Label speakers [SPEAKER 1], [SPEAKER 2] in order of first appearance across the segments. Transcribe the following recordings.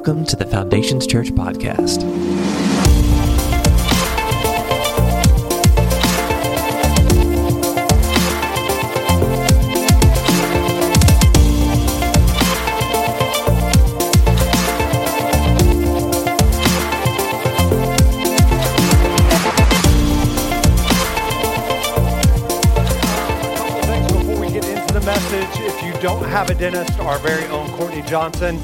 [SPEAKER 1] Welcome to the Foundations Church podcast.
[SPEAKER 2] before we get into the message. If you don't have a dentist, our very own Courtney Johnson,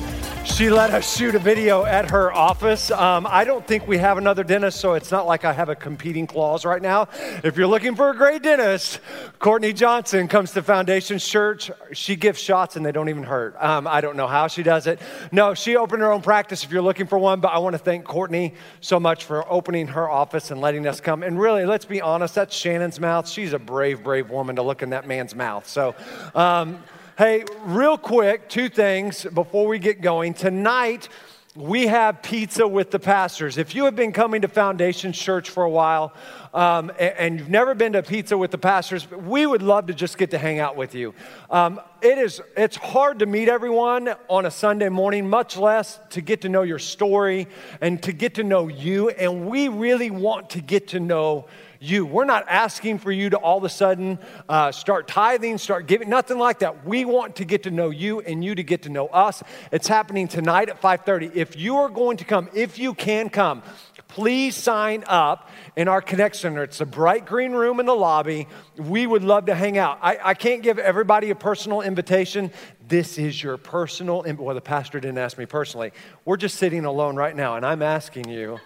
[SPEAKER 2] she let us shoot a video at her office. Um, I don't think we have another dentist, so it's not like I have a competing clause right now. If you're looking for a great dentist, Courtney Johnson comes to Foundation Church. She gives shots and they don't even hurt. Um, I don't know how she does it. No, she opened her own practice if you're looking for one, but I want to thank Courtney so much for opening her office and letting us come. And really, let's be honest, that's Shannon's mouth. She's a brave, brave woman to look in that man's mouth. So, um, Hey, real quick, two things before we get going. Tonight, we have pizza with the pastors. If you have been coming to Foundation Church for a while um, and, and, you've never been to pizza with the pastors, we would love to just get to hang out with you. Um, it is, it's hard to meet everyone on a Sunday morning, much less to get to know your story and to get to know you. And we really want to get to know you. We're not asking for you to all of a sudden uh, start tithing, start giving, nothing like that. We want to get to know you and you to get to know us. It's happening tonight at 5:30. If you are going to come, if you can come, please sign up in our Connect Center. It's a bright green room in the lobby. We would love to hang out. I, I can't give everybody a personal invitation. This is your personal, well, the pastor didn't ask me personally. We're just sitting alone right now, and I'm asking you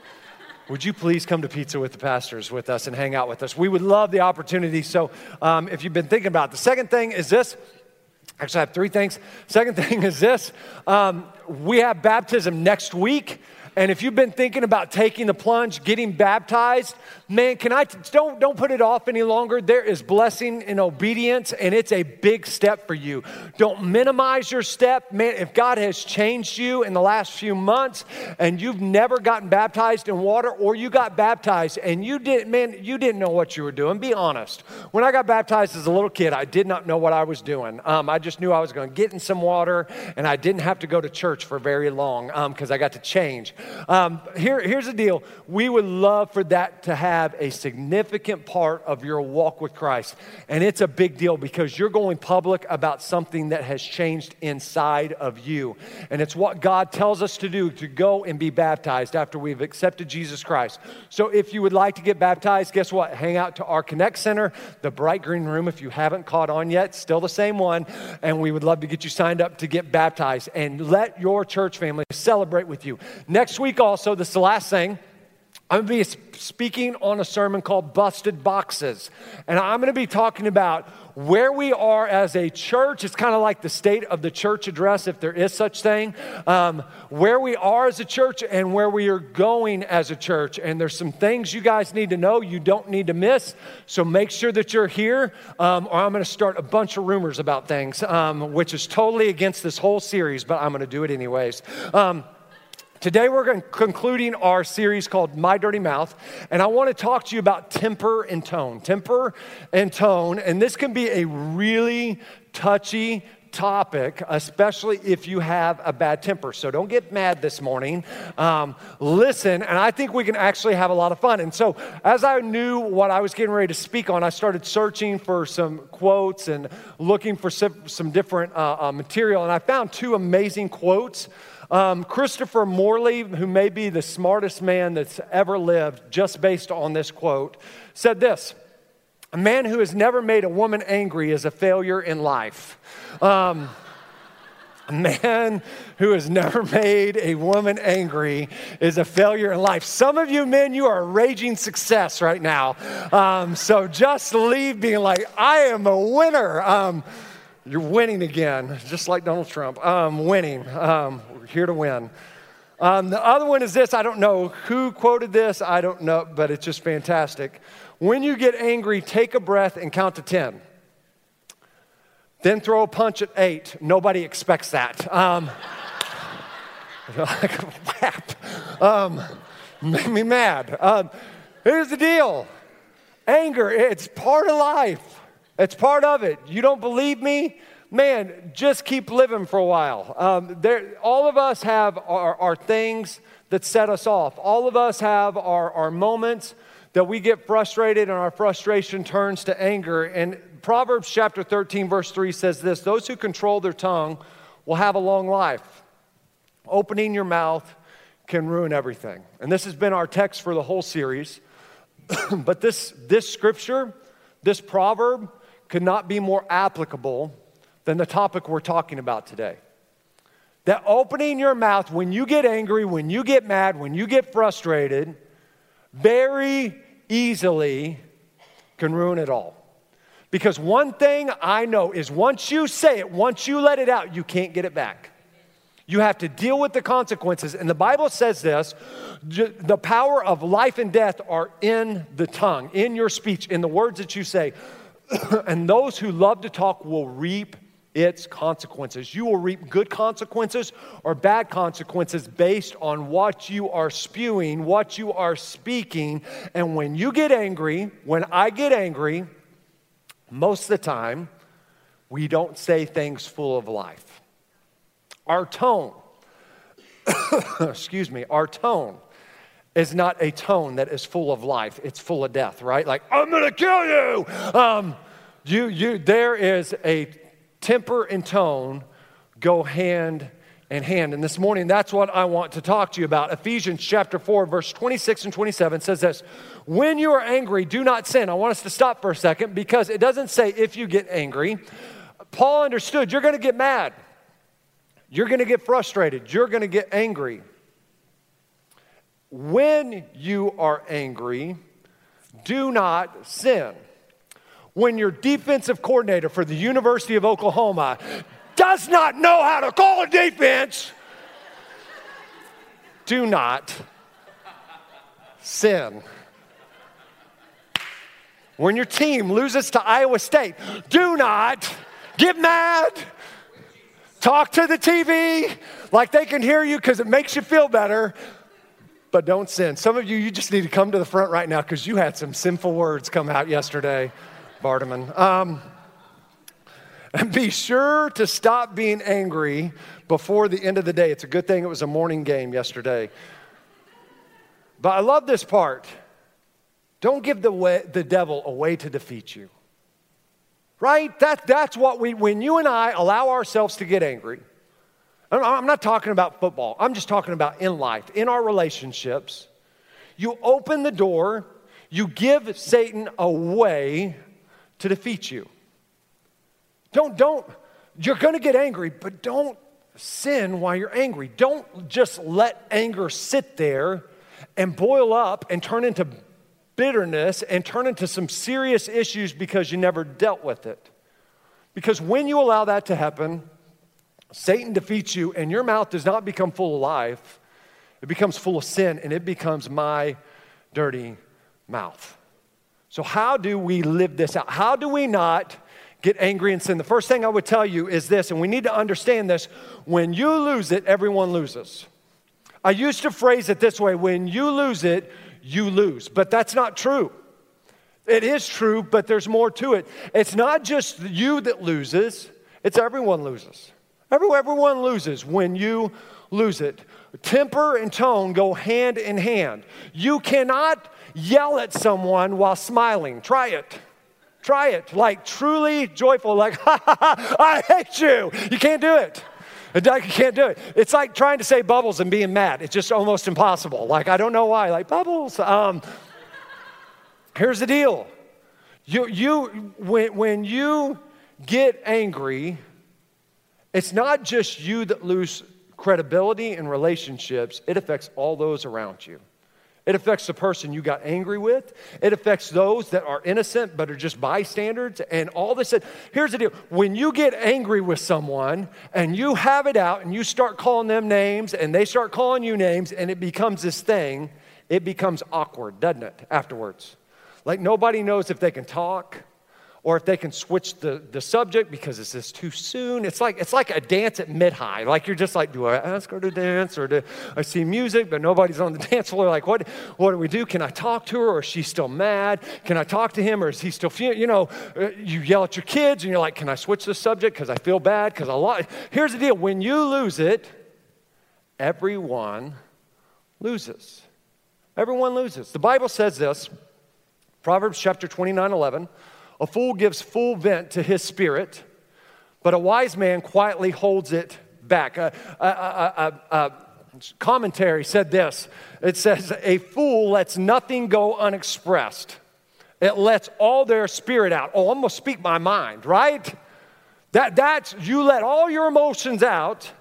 [SPEAKER 2] would you please come to Pizza with the Pastors with us and hang out with us? We would love the opportunity. So, um, if you've been thinking about it. the second thing is this. Actually, I have three things. Second thing is this. Um, we have baptism next week. And if you've been thinking about taking the plunge, getting baptized, man, can I don't don't put it off any longer. There is blessing in obedience, and it's a big step for you. Don't minimize your step, man. If God has changed you in the last few months, and you've never gotten baptized in water, or you got baptized and you didn't, man, you didn't know what you were doing. Be honest. When I got baptized as a little kid, I did not know what I was doing. Um, I just knew I was going to get in some water, and I didn't have to go to church for very long because um, I got to change. Um, here, here's the deal we would love for that to have a significant part of your walk with Christ. And it's a big deal because you're going public about something that has changed inside of you. And it's what God tells us to do to go and be baptized after we've accepted Jesus Christ. So if you would like to get baptized, guess what? Hang out to our Connect Center, the bright green room. If you haven't caught on yet, still the same one. And we would love to get you signed up to get baptized and let your church family celebrate with you. Next week, also, this is the last thing. I'm going to be speaking on a sermon called Busted Boxes. And I'm going to be talking about where we are as a church. It's kind of like the state of the church address, if there is such thing. Um, where we are as a church and where we are going as a church. And there's some things you guys need to know you don't need to miss. So make sure that you're here, um, or I'm going to start a bunch of rumors about things, um, which is totally against this whole series, but I'm going to do it anyways. Today, we're concluding our series called My Dirty Mouth, and I want to talk to you about temper and tone. Temper and tone, and this can be a really touchy topic, especially if you have a bad temper. So don't get mad this morning. Um, listen, and I think we can actually have a lot of fun. And so, as I knew what I was getting ready to speak on, I started searching for some quotes and looking for some, some different uh, uh, material, and I found two amazing quotes um, Christopher Morley, who may be the smartest man that's ever lived, just based on this quote, said this A man who has never made a woman angry is a failure in life. Um, A man who has never made a woman angry is a failure in life. Some of you men, you are a raging success right now. Um, so just leave being like, I am a winner. Um, you're winning again, just like Donald Trump. Um, winning. Um, we're here to win. Um, the other one is this I don't know who quoted this, I don't know, but it's just fantastic. When you get angry, take a breath and count to 10. Then throw a punch at eight. Nobody expects that. Um. Um, made me mad. Um, here's the deal anger, it's part of life, it's part of it. You don't believe me? Man, just keep living for a while. Um, there, all of us have our, our things that set us off. All of us have our, our moments that we get frustrated and our frustration turns to anger. And Proverbs chapter 13, verse 3 says this Those who control their tongue will have a long life. Opening your mouth can ruin everything. And this has been our text for the whole series. but this, this scripture, this proverb, could not be more applicable than the topic we're talking about today. That opening your mouth when you get angry, when you get mad, when you get frustrated, very easily can ruin it all. Because one thing I know is once you say it, once you let it out, you can't get it back. You have to deal with the consequences. And the Bible says this the power of life and death are in the tongue, in your speech, in the words that you say. and those who love to talk will reap its consequences. You will reap good consequences or bad consequences based on what you are spewing, what you are speaking. And when you get angry, when I get angry, most of the time, we don't say things full of life. Our tone, excuse me, our tone is not a tone that is full of life. It's full of death, right? Like, I'm gonna kill you. Um, you, you, there is a temper and tone go hand in hand. And this morning, that's what I want to talk to you about. Ephesians chapter 4, verse 26 and 27 says this When you are angry, do not sin. I want us to stop for a second because it doesn't say if you get angry. Paul understood you're going to get mad, you're going to get frustrated, you're going to get angry. When you are angry, do not sin when your defensive coordinator for the University of Oklahoma does not know how to call a defense, do not sin. When your team loses to Iowa State, do not get mad. Talk to the TV like they can hear you because it makes you feel better, but don't sin. Some of you, you just need to come to the front right now because you had some sinful words come out yesterday. Bartman. Um, and be sure to stop being angry before the end of the day. It's a good thing it was a morning game yesterday. But I love this part. Don't give the, way, the devil a way to defeat you. Right? That, that's what we, when you and I allow ourselves to get angry, I'm not talking about football, I'm just talking about in life, in our relationships. You open the door, you give Satan a way to defeat you. Don't, don't, you're going to get angry, but don't sin while you're angry. Don't just let anger sit there and boil up and turn into bitterness and turn into some serious issues because you never dealt with it. Because when you allow that to happen, Satan defeats you and your mouth does not become full of life, it becomes full of sin and it becomes my dirty mouth. So, how do we live this out? How do we not get angry and sin? The first thing I would tell you is this, and we need to understand this when you lose it, everyone loses. I used to phrase it this way when you lose it, you lose. But that's not true. It is true, but there's more to it. It's not just you that loses, it's everyone loses. Everyone loses when you lose it. Temper and tone go hand in hand. You cannot yell at someone while smiling. Try it. Try it. Like truly joyful, like, ha ha ha, I hate you. You can't do it. You can't do it. It's like trying to say bubbles and being mad. It's just almost impossible. Like, I don't know why. Like, bubbles. Um, here's the deal. You, you, when, when you get angry It's not just you that lose credibility in relationships, it affects all those around you. It affects the person you got angry with. It affects those that are innocent but are just bystanders. And all this. Here's the deal when you get angry with someone and you have it out and you start calling them names and they start calling you names and it becomes this thing, it becomes awkward, doesn't it, afterwards? Like nobody knows if they can talk or if they can switch the, the subject because it's just too soon. It's like, it's like a dance at mid high. Like you're just like, do I ask her to dance or do I see music, but nobody's on the dance floor? Like, what, what do we do? Can I talk to her or is she still mad? Can I talk to him or is he still, feeling, you know, uh, you yell at your kids and you're like, can I switch the subject because I feel bad? Because a lot, here's the deal when you lose it, everyone loses. Everyone loses. The Bible says this Proverbs chapter 29 11. A fool gives full vent to his spirit, but a wise man quietly holds it back. A, a, a, a, commentary said this it says, A fool lets nothing go unexpressed, it lets all their spirit out. Oh, I'm gonna speak my mind, right? That, that's, you let all your emotions out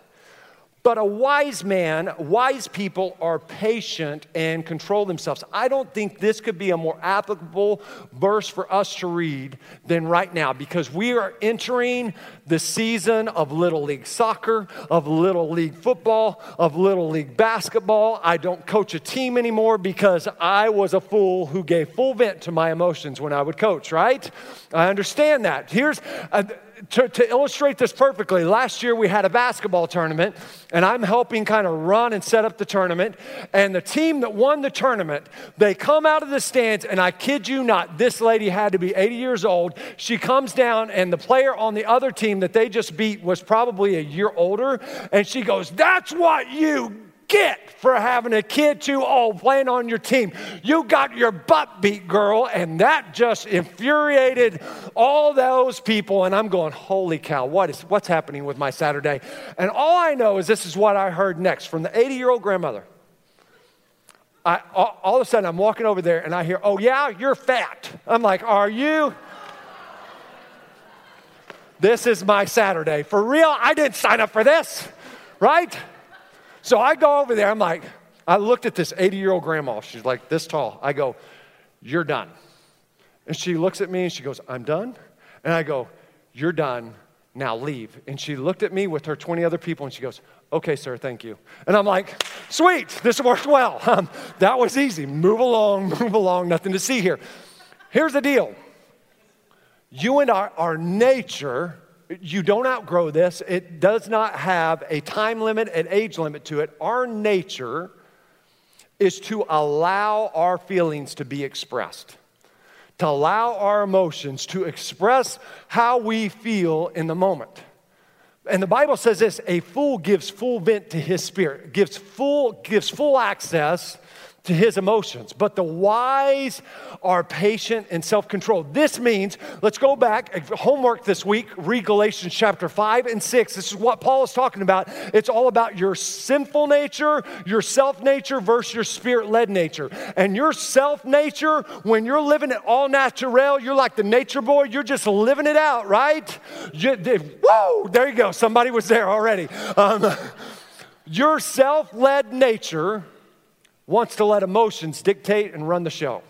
[SPEAKER 2] but a wise man, wise people are patient and control themselves. I don't think this could be a more applicable verse for us to read than right now because we are entering the season of Little League soccer, of Little League football, of Little League basketball. I don't coach a team anymore because I was a fool who gave full vent to my emotions when I would coach, right? I understand that. Here's. Uh, to, to, illustrate this perfectly, last year we had a basketball tournament, and I'm helping kind of run and set up the tournament. And the team that won the tournament, they come out of the stands, and I kid you not, this lady had to be 80 years old. She comes down, and the player on the other team that they just beat was probably a year older, and she goes, That's what you get for having a kid too old playing on your team. You got your butt beat, girl. And that just infuriated all those people. And I'm going, holy cow, what is, what's happening with my Saturday? And all I know is this is what I heard next from the 80 year old grandmother. I, all, all of a sudden, I'm walking over there and I hear, oh, yeah, you're fat. I'm like, are you? This is my Saturday. For real, I didn't sign up for this, right? So I go over there. I'm like, I looked at this 80 year old grandma. She's like this tall. I go, You're done. And she looks at me and she goes, I'm done. And I go, You're done. Now leave. And she looked at me with her 20 other people and she goes, Okay, sir, thank you. And I'm like, Sweet, this worked well. Um, that was easy. Move along, move along, nothing to see here. Here's the deal you and I, our nature you don't outgrow this. It does not have a time limit, an age limit to it. Our nature is to allow our feelings to be expressed, to allow our emotions to express how we feel in the moment. And the Bible says this a fool gives full vent to his spirit, gives full, gives full access to his emotions. But the wise are patient and self controlled. This means, let's go back, homework this week, read Galatians chapter 5 and 6. This is what Paul is talking about. It's all about your sinful nature, your self nature versus your spirit led nature. And your self nature, when you're living it all natural, you're like the nature boy, you're just living it out, right? You, whoa, there you go. Somebody was there already. Um, your self led nature wants to let emotions dictate and run the show.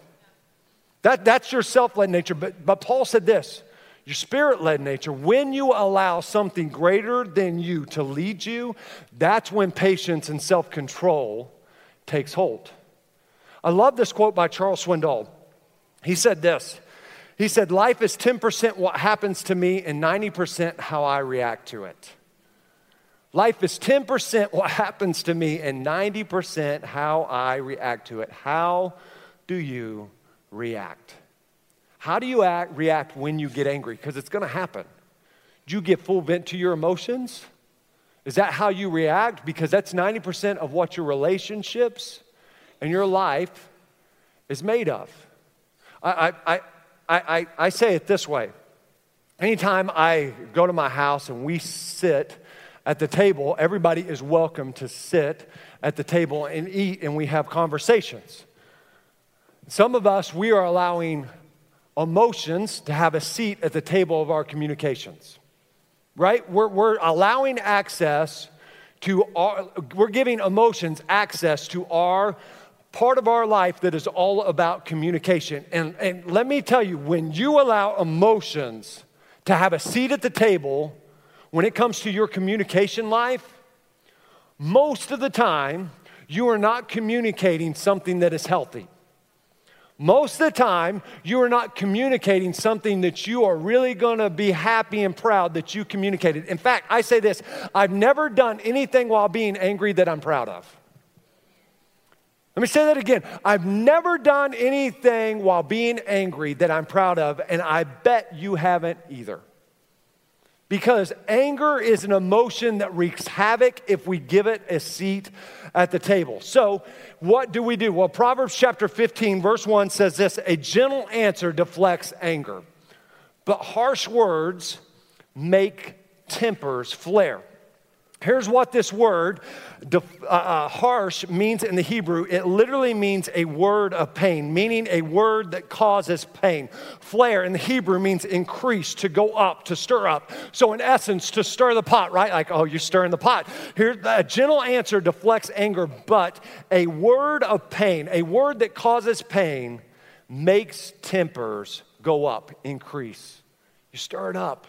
[SPEAKER 2] That, that's your self led nature. But, but Paul said this your spirit led nature, when you allow something greater than you to lead you, that's when patience and self control takes hold. I love this quote by Charles Swindoll. He said this He said, Life is 10% what happens to me and 90% how I react to it. Life is 10% what happens to me and 90% how I react to it. How do you react? How do you act, react when you get angry? Because it's going to happen. Do you give full vent to your emotions? Is that how you react? Because that's 90% of what your relationships and your life is made of. I, I, I, I, I say it this way anytime I go to my house and we sit, at the table, everybody is welcome to sit at the table and eat, and we have conversations. Some of us, we are allowing emotions to have a seat at the table of our communications. right? We're, we're allowing access to our, we're giving emotions access to our part of our life that is all about communication. And, and let me tell you, when you allow emotions to have a seat at the table when it comes to your communication life, most of the time, you are not communicating something that is healthy. Most of the time, you are not communicating something that you are really gonna be happy and proud that you communicated. In fact, I say this I've never done anything while being angry that I'm proud of. Let me say that again. I've never done anything while being angry that I'm proud of, and I bet you haven't either. Because anger is an emotion that wreaks havoc if we give it a seat at the table. So, what do we do? Well, Proverbs chapter 15, verse 1 says this A gentle answer deflects anger, but harsh words make tempers flare. Here's what this word, uh, uh, harsh, means in the Hebrew. It literally means a word of pain, meaning a word that causes pain. Flare in the Hebrew means increase, to go up, to stir up. So, in essence, to stir the pot, right? Like, oh, you're stirring the pot. Here, a gentle answer deflects anger, but a word of pain, a word that causes pain, makes tempers go up, increase. You stir it up.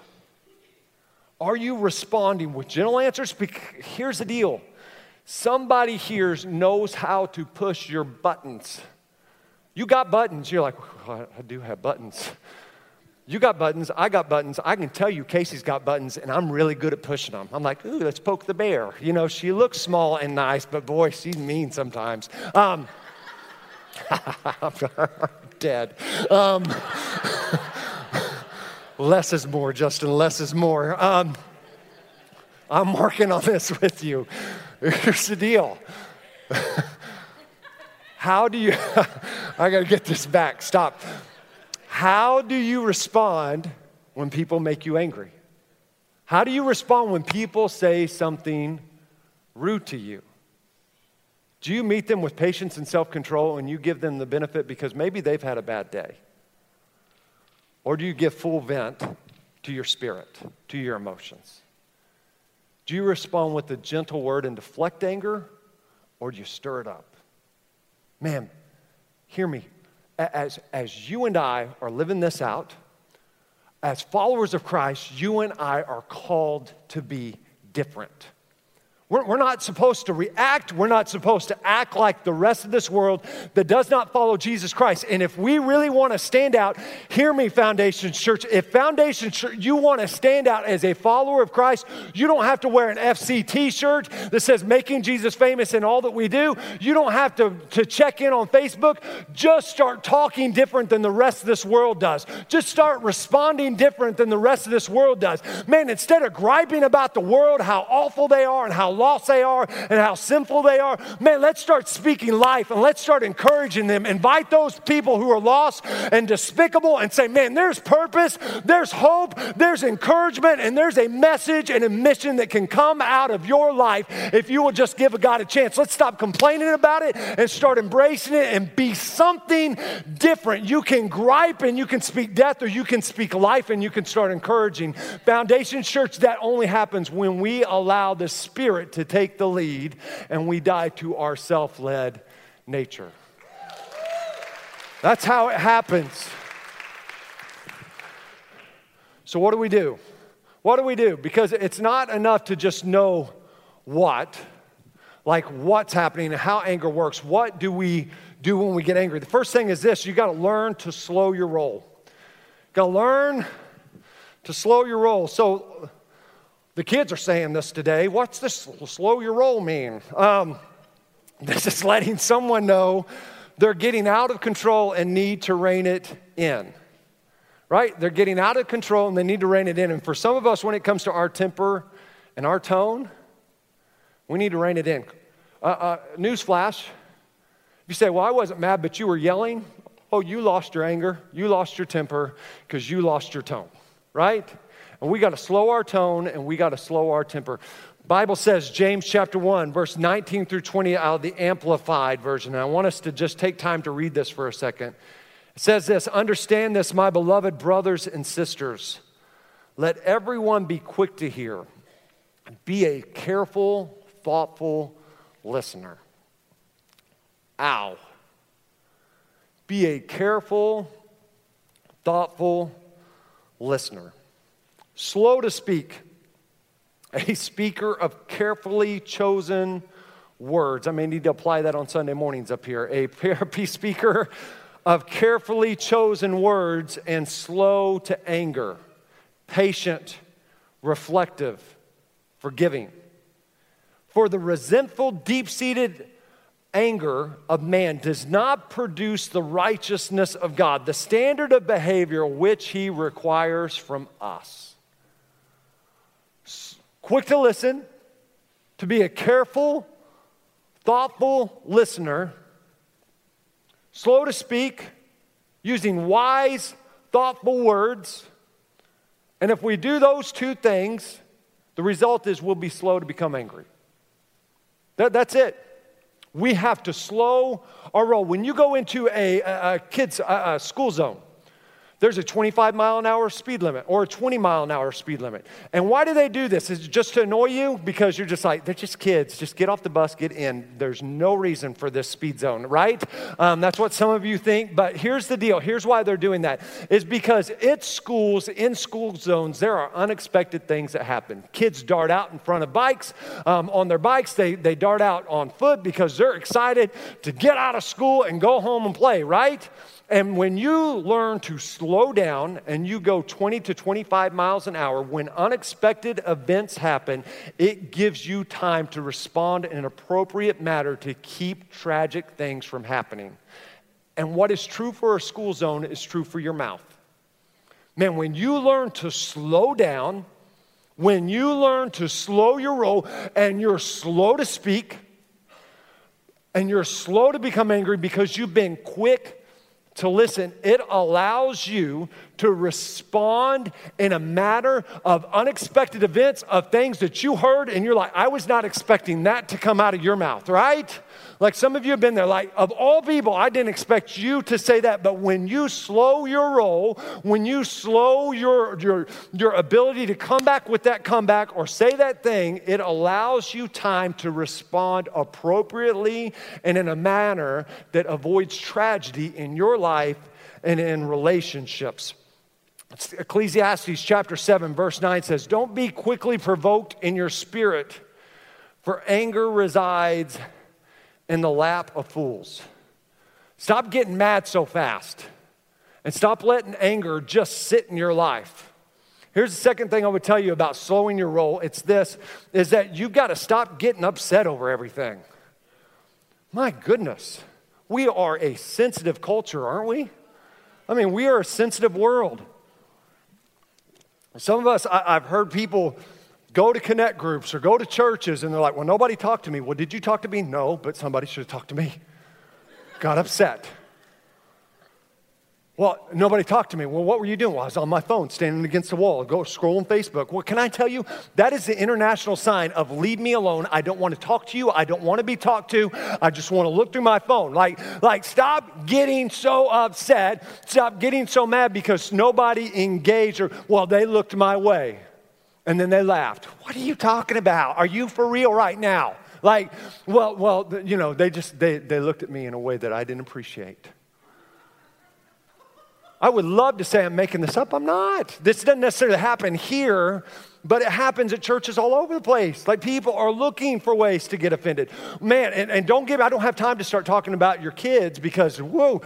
[SPEAKER 2] Are you responding with gentle answers? Here's the deal somebody here knows how to push your buttons. You got buttons. You're like, well, I do have buttons. You got buttons, I got buttons. I can tell you Casey's got buttons, and I'm really good at pushing them. I'm like, ooh, let's poke the bear. You know, she looks small and nice, but boy, she's mean sometimes. Um, dead. Um, Less is more, Justin. Less is more. Um, I'm working on this with you. Here's the deal. How do you, I gotta get this back, stop. How do you respond when people make you angry? How do you respond when people say something rude to you? Do you meet them with patience and self control and you give them the benefit because maybe they've had a bad day? Or do you give full vent to your spirit, to your emotions? Do you respond with a gentle word and deflect anger, or do you stir it up? Man, hear me. As, as you and I are living this out, as followers of Christ, you and I are called to be different. We're, we're not supposed to react. We're not supposed to act like the rest of this world that does not follow Jesus Christ. And if we really want to stand out, hear me, Foundation Church. If Foundation Church, you want to stand out as a follower of Christ, you don't have to wear an FC t shirt that says making Jesus famous in all that we do. You don't have to, to check in on Facebook. Just start talking different than the rest of this world does. Just start responding different than the rest of this world does. Man, instead of griping about the world, how awful they are, and how lost they are and how sinful they are. Man, let's start speaking life and let's start encouraging them. Invite those people who are lost and despicable and say, man, there's purpose, there's hope, there's encouragement, and there's a message and a mission that can come out of your life if you will just give God a chance. Let's stop complaining about it and start embracing it and be something different. You can gripe and you can speak death, or you can speak life and you can start encouraging. Foundation Church, that only happens when we allow the Spirit to take the lead and we die to our self led nature. That's how it happens. So, what do we do? What do we do? Because it's not enough to just know what, like what's happening and how anger works. What do we do when we get angry? The first thing is this you got to learn to slow your roll. Got to learn to slow your roll. So, the kids are saying this today. What's this slow your roll mean? Um, this is letting someone know they're getting out of control and need to rein it in. Right? They're getting out of control and they need to rein it in. And for some of us, when it comes to our temper and our tone, we need to rein it in. Uh, uh, newsflash you say, Well, I wasn't mad, but you were yelling. Oh, you lost your anger, you lost your temper because you lost your tone, right? And we got to slow our tone and we got to slow our temper. Bible says, James chapter 1, verse 19 through 20 out of the Amplified version. And I want us to just take time to read this for a second. It says this Understand this, my beloved brothers and sisters. Let everyone be quick to hear. Be a careful, thoughtful listener. Ow. Be a careful, thoughtful listener. Slow to speak. A speaker of carefully chosen words. I may need to apply that on Sunday mornings up here. A speaker of carefully chosen words and slow to anger, patient, reflective, forgiving. For the resentful, deep seated anger of man does not produce the righteousness of God, the standard of behavior which he requires from us. Quick to listen, to be a careful, thoughtful listener, slow to speak, using wise, thoughtful words. And if we do those two things, the result is we'll be slow to become angry. That, that's it. We have to slow our roll. When you go into a, a, a kid's a, a school zone, there's a 25 mile an hour speed limit or a 20 mile an hour speed limit. And why do they do this? Is it just to annoy you? Because you're just like, they're just kids. Just get off the bus, get in. There's no reason for this speed zone, right? Um, that's what some of you think. But here's the deal here's why they're doing that is because it's schools, in school zones, there are unexpected things that happen. Kids dart out in front of bikes. Um, on their bikes, they, they dart out on foot because they're excited to get out of school and go home and play, right? And when you learn to slow down and you go 20 to 25 miles an hour, when unexpected events happen, it gives you time to respond in an appropriate manner to keep tragic things from happening. And what is true for a school zone is true for your mouth. Man, when you learn to slow down, when you learn to slow your roll and you're slow to speak, and you're slow to become angry because you've been quick to listen, it allows you to respond in a matter of unexpected events, of things that you heard, and you're like, I was not expecting that to come out of your mouth, right? Like some of you have been there, like, of all people, I didn't expect you to say that. But when you slow your roll, when you slow your, your, your ability to come back with that comeback or say that thing, it allows you time to respond appropriately and in a manner that avoids tragedy in your life and in relationships. Ecclesiastes chapter 7, verse 9 says, Don't be quickly provoked in your spirit, for anger resides in the lap of fools. Stop getting mad so fast and stop letting anger just sit in your life. Here's the second thing I would tell you about slowing your roll. It's this is that you've got to stop getting upset over everything. My goodness. We are a sensitive culture, aren't we? I mean, we are a sensitive world. Some of us, I, have heard people go to connect groups or go to churches and they're like, well, nobody talked to me. Well, did you talk to me? No, but somebody should have talked to me. Got upset. Well, nobody talked to me. Well, what were you doing? Well, I was on my phone standing against the wall, go scrolling Facebook. Well, can I tell you, that is the international sign of leave me alone. I don't want to talk to you. I don't want to be talked to. I just want to look through my phone. Like, like stop getting so upset. Stop getting so mad because nobody engaged or, well, they looked my way. And then they laughed. What are you talking about? Are you for real right now? Like, well, well, you know, they just they, they looked at me in a way that I didn't appreciate. I would love to say I'm making this up. I'm not. This doesn't necessarily happen here, but it happens at churches all over the place. Like people are looking for ways to get offended. Man, and, and don't give, I don't have time to start talking about your kids because, whoa,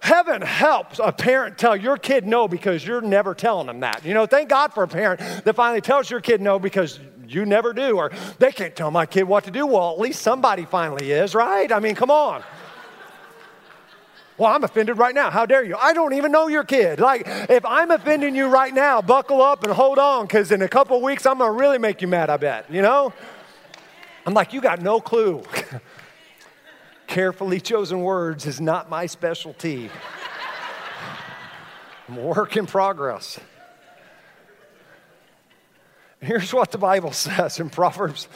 [SPEAKER 2] heaven helps a parent tell your kid no because you're never telling them that. You know, thank God for a parent that finally tells your kid no because you never do, or they can't tell my kid what to do. Well, at least somebody finally is, right? I mean, come on. Well, I'm offended right now. How dare you? I don't even know your kid. Like, if I'm offending you right now, buckle up and hold on, because in a couple weeks, I'm going to really make you mad, I bet, you know? I'm like, you got no clue. Carefully chosen words is not my specialty. I'm a work in progress. Here's what the Bible says in Proverbs.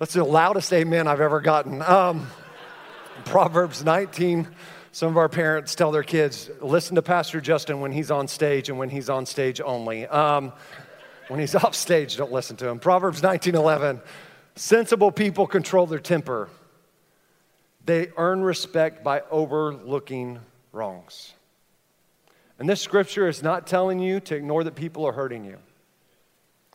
[SPEAKER 2] That's the loudest amen I've ever gotten. Um, Proverbs 19, some of our parents tell their kids, listen to Pastor Justin when he's on stage and when he's on stage only. Um, When he's off stage, don't listen to him. Proverbs 19:11. Sensible people control their temper. They earn respect by overlooking wrongs. And this scripture is not telling you to ignore that people are hurting you.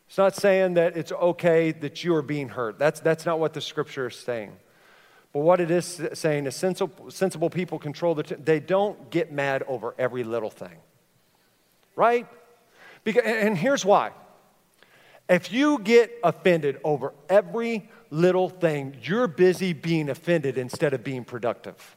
[SPEAKER 2] It's not saying that it's okay that you are being hurt. That's, that's not what the scripture is saying. But what it is saying is sensible, sensible people control the, t- they don't get mad over every little thing. Right? Because, and here's why. If you get offended over every little thing, you're busy being offended instead of being productive.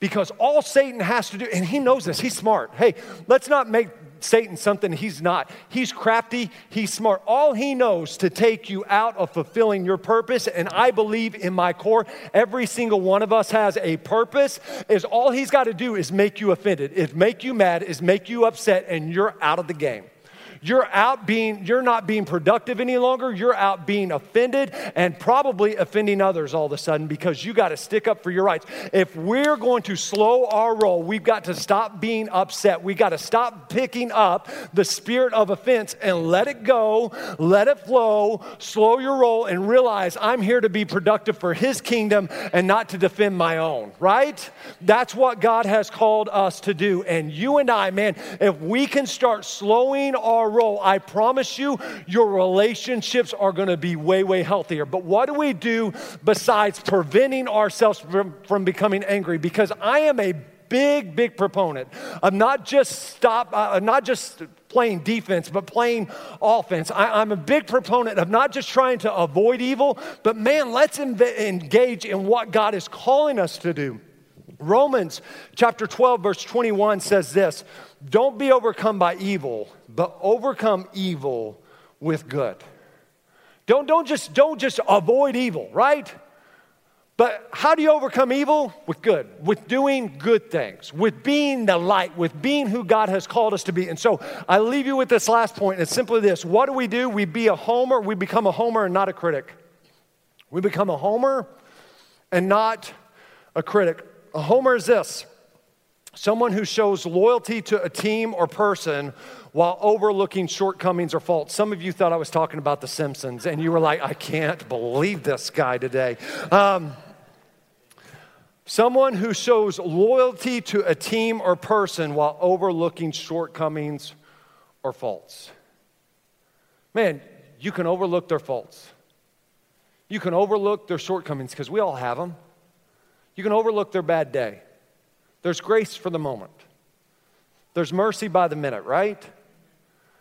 [SPEAKER 2] Because all Satan has to do, and he knows this, he's smart. Hey, let's not make Satan something he's not. He's crafty, he's smart. All he knows to take you out of fulfilling your purpose, and I believe in my core, every single one of us has a purpose, is all he's got to do is make you offended, is make you mad, is make you upset, and you're out of the game. You're out being, you're not being productive any longer. You're out being offended and probably offending others all of a sudden because you got to stick up for your rights. If we're going to slow our roll, we've got to stop being upset. We got to stop picking up the spirit of offense and let it go, let it flow, slow your roll, and realize I'm here to be productive for His kingdom and not to defend my own, right? That's what God has called us to do. And you and I, man, if we can start slowing our roll, I promise you, your relationships are going to be way, way healthier. But what do we do besides preventing ourselves from, from becoming angry? Because I am a big, big proponent of not just stop, uh, not just playing defense, but playing offense. I, am a big proponent of not just trying to avoid evil, but man, let's inv- engage in what God is calling us to do. Romans chapter 12, verse 21 says this Don't be overcome by evil, but overcome evil with good. Don't, don't, just, don't just avoid evil, right? But how do you overcome evil? With good, with doing good things, with being the light, with being who God has called us to be. And so I leave you with this last point. It's simply this what do we do? We be a homer, we become a homer and not a critic. We become a homer and not a critic. A homer is this someone who shows loyalty to a team or person while overlooking shortcomings or faults. Some of you thought I was talking about The Simpsons, and you were like, I can't believe this guy today. Um, someone who shows loyalty to a team or person while overlooking shortcomings or faults. Man, you can overlook their faults. You can overlook their shortcomings because we all have them. You can overlook their bad day. There's grace for the moment. There's mercy by the minute, right?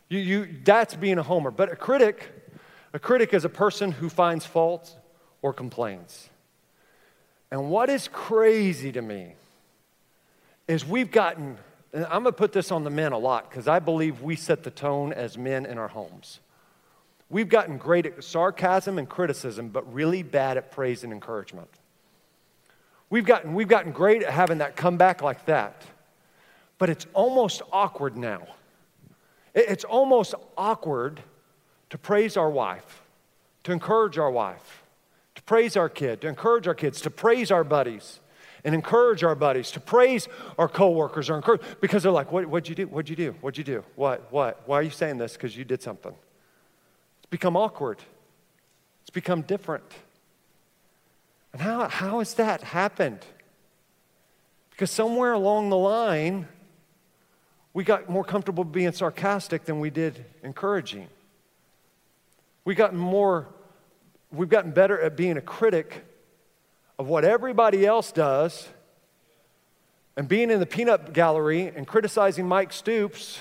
[SPEAKER 2] You, you, that's being a homer. But a critic, a critic is a person who finds faults or complains. And what is crazy to me is we've gotten, and I'm going to put this on the men a lot because I believe we set the tone as men in our homes. We've gotten great at sarcasm and criticism, but really bad at praise and encouragement. We've gotten, we've gotten great at having that come back like that, but it's almost awkward now. It's almost awkward to praise our wife, to encourage our wife, to praise our kid, to encourage our kids, to praise our buddies and encourage our buddies, to praise our coworkers or encourage because they're like, what, what'd you do? What'd you do? What'd you do? What? What? Why are you saying this? Because you did something. It's become awkward. It's become different. And how, how has that happened? Because somewhere along the line, we got more comfortable being sarcastic than we did encouraging. We got more, we've gotten better at being a critic of what everybody else does and being in the peanut gallery and criticizing Mike Stoops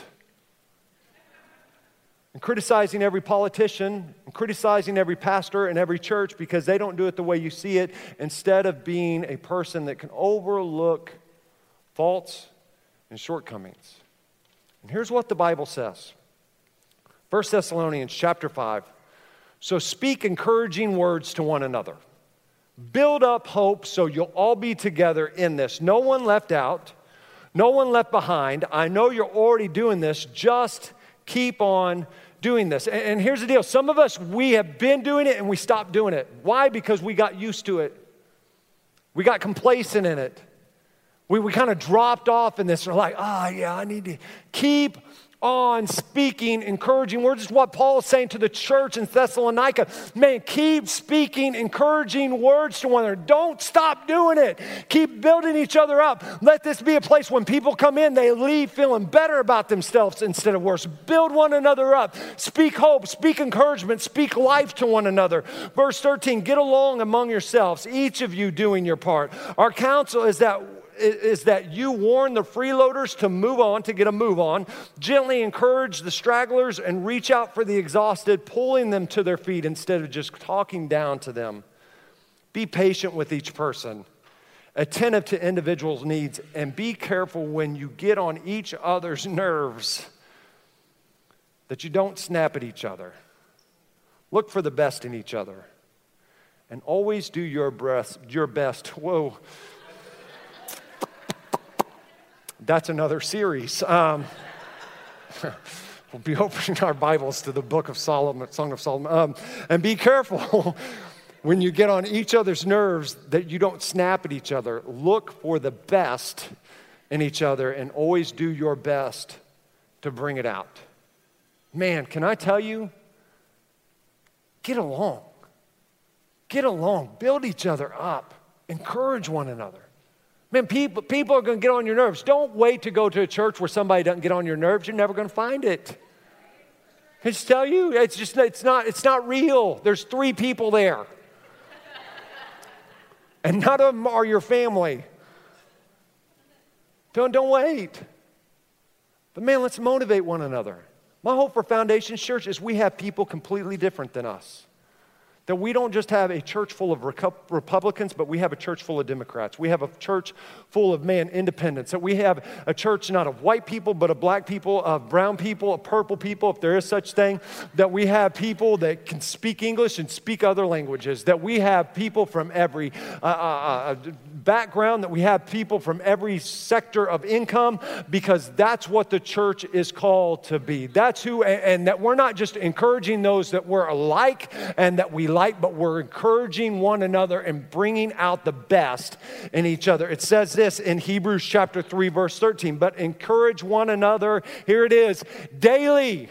[SPEAKER 2] and criticizing every politician and criticizing every pastor and every church because they don't do it the way you see it instead of being a person that can overlook faults and shortcomings. And here's what the Bible says 1 Thessalonians chapter 5. So speak encouraging words to one another. Build up hope so you'll all be together in this. No one left out, no one left behind. I know you're already doing this. Just keep on doing this. And, here's the deal some of us, we have been doing it and we stopped doing it. Why? Because we got used to it, we got complacent in it. We, we kind of dropped off in this. We're like, ah, oh, yeah, I need to keep on speaking encouraging words. Is what Paul is saying to the church in Thessalonica. Man, keep speaking encouraging words to one another. Don't stop doing it. Keep building each other up. Let this be a place when people come in, they leave feeling better about themselves instead of worse. Build one another up. Speak hope, speak encouragement, speak life to one another. Verse 13 get along among yourselves, each of you doing your part. Our counsel is that is that you warn the freeloaders to move on, to get a move on, gently encourage the stragglers, and reach out for the exhausted, pulling them to their feet instead of just talking down to them. Be patient with each person, attentive to individuals' needs, and be careful when you get on each other's nerves that you don't snap at each other. Look for the best in each other. And always do your best, your best. Whoa that's another series. Um, we'll be opening our Bibles to the book of Solomon, Song of Solomon. Um, and be careful when you get on each other's nerves that you don't snap at each other. Look for the best in each other and always do your best to bring it out. Man, can I tell you? Get along. Get along. Build each other up. Encourage one another. Man, people, people are going to get on your nerves. Don't wait to go to a church where somebody doesn't get on your nerves. You're never going to find it. I just tell you, it's just it's not it's not real. There's three people there. and none of them are your family. Don't, don't wait. But man, let's motivate one another. My hope for Foundation Church is we have people completely different than us. That we don't just have a church full of Republicans, but we have a church full of Democrats. We have a church full of, man, independents. That we have a church not of white people, but of black people, of brown people, of purple people, if there is such thing. That we have people that can speak English and speak other languages. That we have people from every uh, uh, uh, background. That we have people from every sector of income, because that's what the church is called to be. That's who, and that we're not just encouraging those that we're alike and that we but we're encouraging one another and bringing out the best in each other. It says this in Hebrews chapter 3, verse 13, but encourage one another, here it is, daily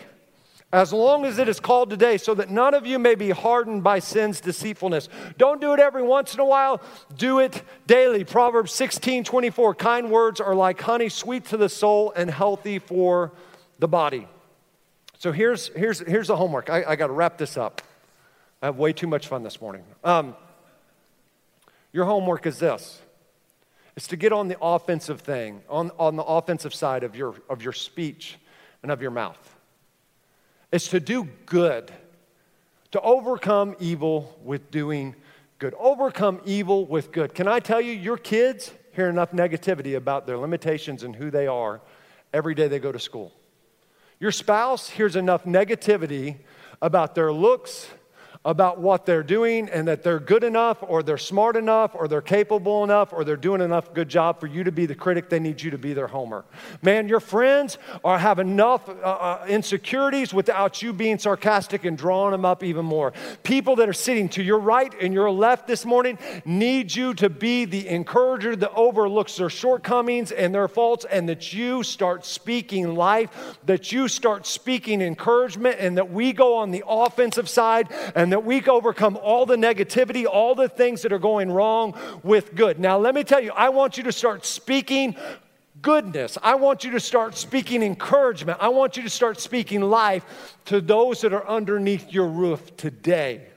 [SPEAKER 2] as long as it is called today, so that none of you may be hardened by sin's deceitfulness. Don't do it every once in a while, do it daily. Proverbs 16 24 kind words are like honey, sweet to the soul and healthy for the body. So here's, here's, here's the homework. I, I got to wrap this up. I have way too much fun this morning. Um, your homework is this it's to get on the offensive thing, on, on the offensive side of your, of your speech and of your mouth. It's to do good, to overcome evil with doing good. Overcome evil with good. Can I tell you, your kids hear enough negativity about their limitations and who they are every day they go to school. Your spouse hears enough negativity about their looks about what they're doing and that they're good enough or they're smart enough or they're capable enough or they're doing enough good job for you to be the critic they need you to be their homer. Man your friends are have enough uh, uh, insecurities without you being sarcastic and drawing them up even more. People that are sitting to your right and your left this morning need you to be the encourager that overlooks their shortcomings and their faults and that you start speaking life that you start speaking encouragement and that we go on the offensive side and that we overcome all the negativity, all the things that are going wrong with good. Now, let me tell you, I want you to start speaking goodness. I want you to start speaking encouragement. I want you to start speaking life to those that are underneath your roof today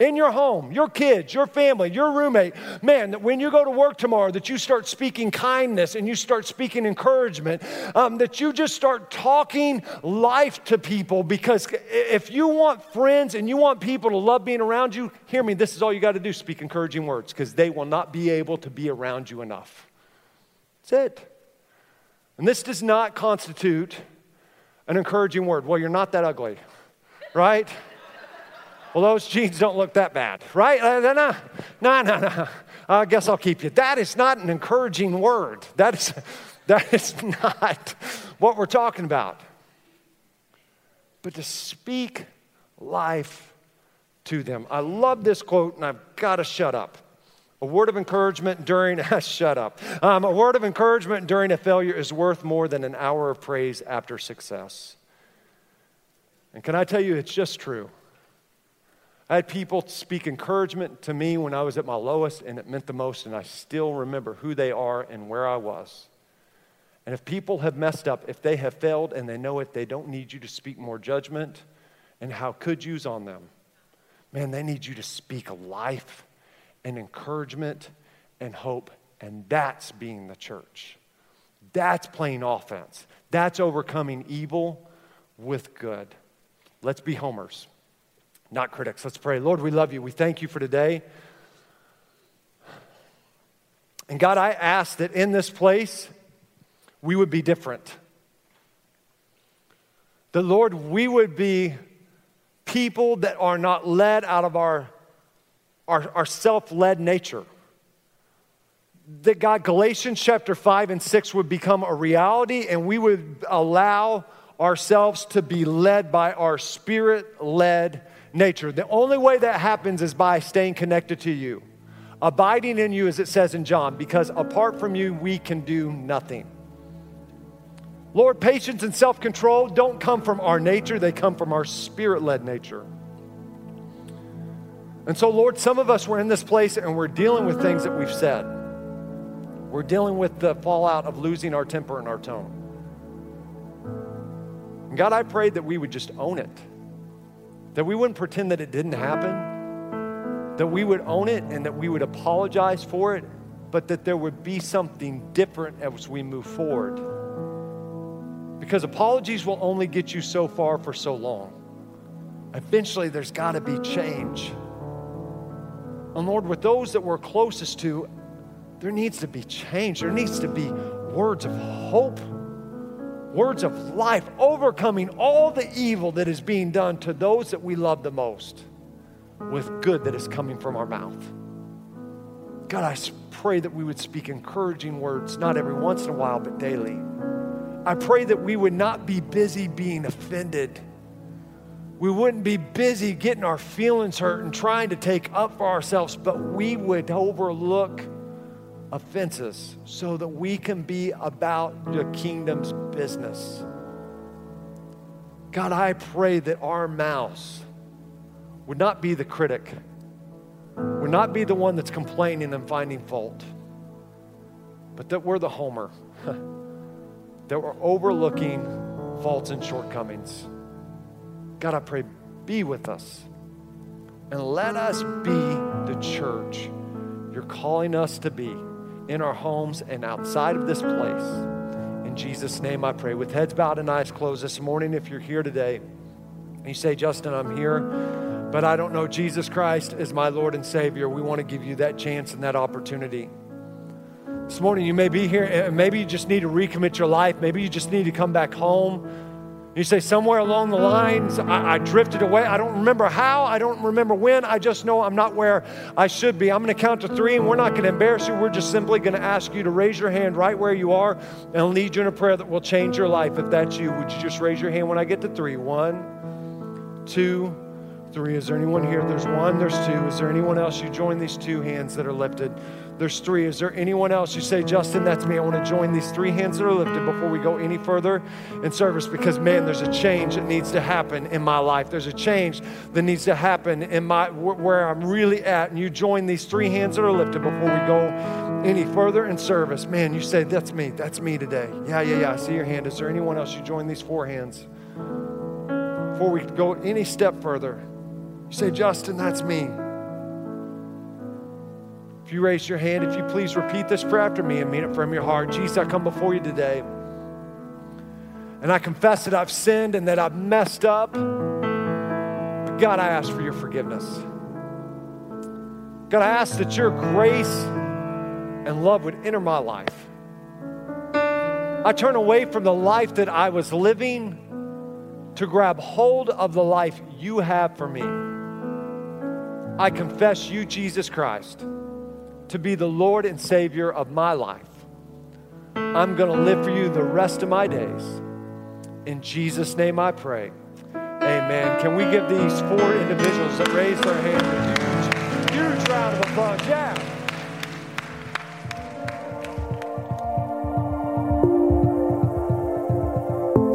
[SPEAKER 2] in your home, your kids, your family, your roommate. Man, that when you go to work tomorrow, that you start speaking kindness and you start speaking encouragement, um, that you just start talking life to people. Because if you want friends and you want people to love being around you, hear me, this is all you got to do speak encouraging words because they will not be able to be around you enough. That's it. And this does not constitute an encouraging word. Well, you're not that ugly, right? Well, those jeans don't look that bad, right? Uh, no, no, no, no. I guess I'll keep you. That is not an encouraging word. That is, that is not what we're talking about. But to speak life to them. I love this quote, and I've got to shut up. A word of encouragement during, a shut up. Um, a word of encouragement during a failure is worth more than an hour of praise after success. And can I tell you, it's just true. I had people speak encouragement to me when I was at my lowest, and it meant the most, and I still remember who they are and where I was. And if people have messed up, if they have failed and they know it, they don't need you to speak more judgment and how could yous on them. Man, they need you to speak life and encouragement and hope, and that's being the church. That's playing offense. That's overcoming evil with good. Let's be homers, not critics. Let's pray. Lord, we love you. We thank you for today. And God, I ask that in this place, we would be different. The Lord, we would be people that are not led out of our, our, our self led nature. That God, Galatians chapter 5 and 6 would become a reality, and we would allow ourselves to be led by our spirit led nature. The only way that happens is by staying connected to you, abiding in you, as it says in John, because apart from you, we can do nothing. Lord, patience and self control don't come from our nature, they come from our spirit led nature. And so, Lord, some of us were in this place and we're dealing with things that we've said. We're dealing with the fallout of losing our temper and our tone. And God, I prayed that we would just own it, that we wouldn't pretend that it didn't happen, that we would own it and that we would apologize for it, but that there would be something different as we move forward. Because apologies will only get you so far for so long. Eventually, there's got to be change. And Lord, with those that we're closest to, there needs to be change. There needs to be words of hope, words of life, overcoming all the evil that is being done to those that we love the most with good that is coming from our mouth. God, I pray that we would speak encouraging words, not every once in a while, but daily. I pray that we would not be busy being offended. We wouldn't be busy getting our feelings hurt and trying to take up for ourselves, but we would overlook offenses so that we can be about the kingdom's business. God, I pray that our mouths would not be the critic, would not be the one that's complaining and finding fault, but that we're the homer. that we're overlooking faults and shortcomings. God, I pray, be with us and let us be the church you're calling us to be in our homes and outside of this place. In Jesus' name I pray. With heads bowed and eyes closed this morning, if you're here today and you say, Justin, I'm here, but I don't know Jesus Christ as my Lord and Savior, we want to give you that chance and that opportunity. This morning, you may be here and maybe you just need to recommit your life. Maybe you just need to come back home. You say, somewhere along the lines, I, I, drifted away. I don't remember how. I don't remember when. I just know I'm not where I should be. I'm going to count to three, and we're not going to embarrass you. We're just simply going to ask you to raise your hand right where you are and lead you in a prayer that will change your life. If that's you, would you just raise your hand when I get to three? One, two, three. Is there anyone here? There's one, there's two. Is there anyone else? You join these two hands that are lifted. There's three. Is there anyone else? You say, Justin, that's me. I want to join these three hands that are lifted before we go any further in service because, man, there's a change that needs to happen in my life. There's a change that needs to happen in my where I'm really at. And you join these three hands that are lifted before we go any further in service. Man, you say, that's me. That's me today. Yeah, yeah, yeah. I see your hand. Is there anyone else? You join these four hands. Before we go any step further, you say, Justin, that's me. You raise your hand, if you please repeat this prayer after me and mean it from your heart. Jesus, I come before you today. And I confess that I've sinned and that I've messed up. But God, I ask for your forgiveness. God, I ask that your grace and love would enter my life. I turn away from the life that I was living to grab hold of the life you have for me. I confess you, Jesus Christ to be the Lord and Savior of my life. I'm going to live for you the rest of my days. In Jesus' name I pray. Amen. Can we give these four individuals that raised their hand a huge, huge round of applause? Yeah.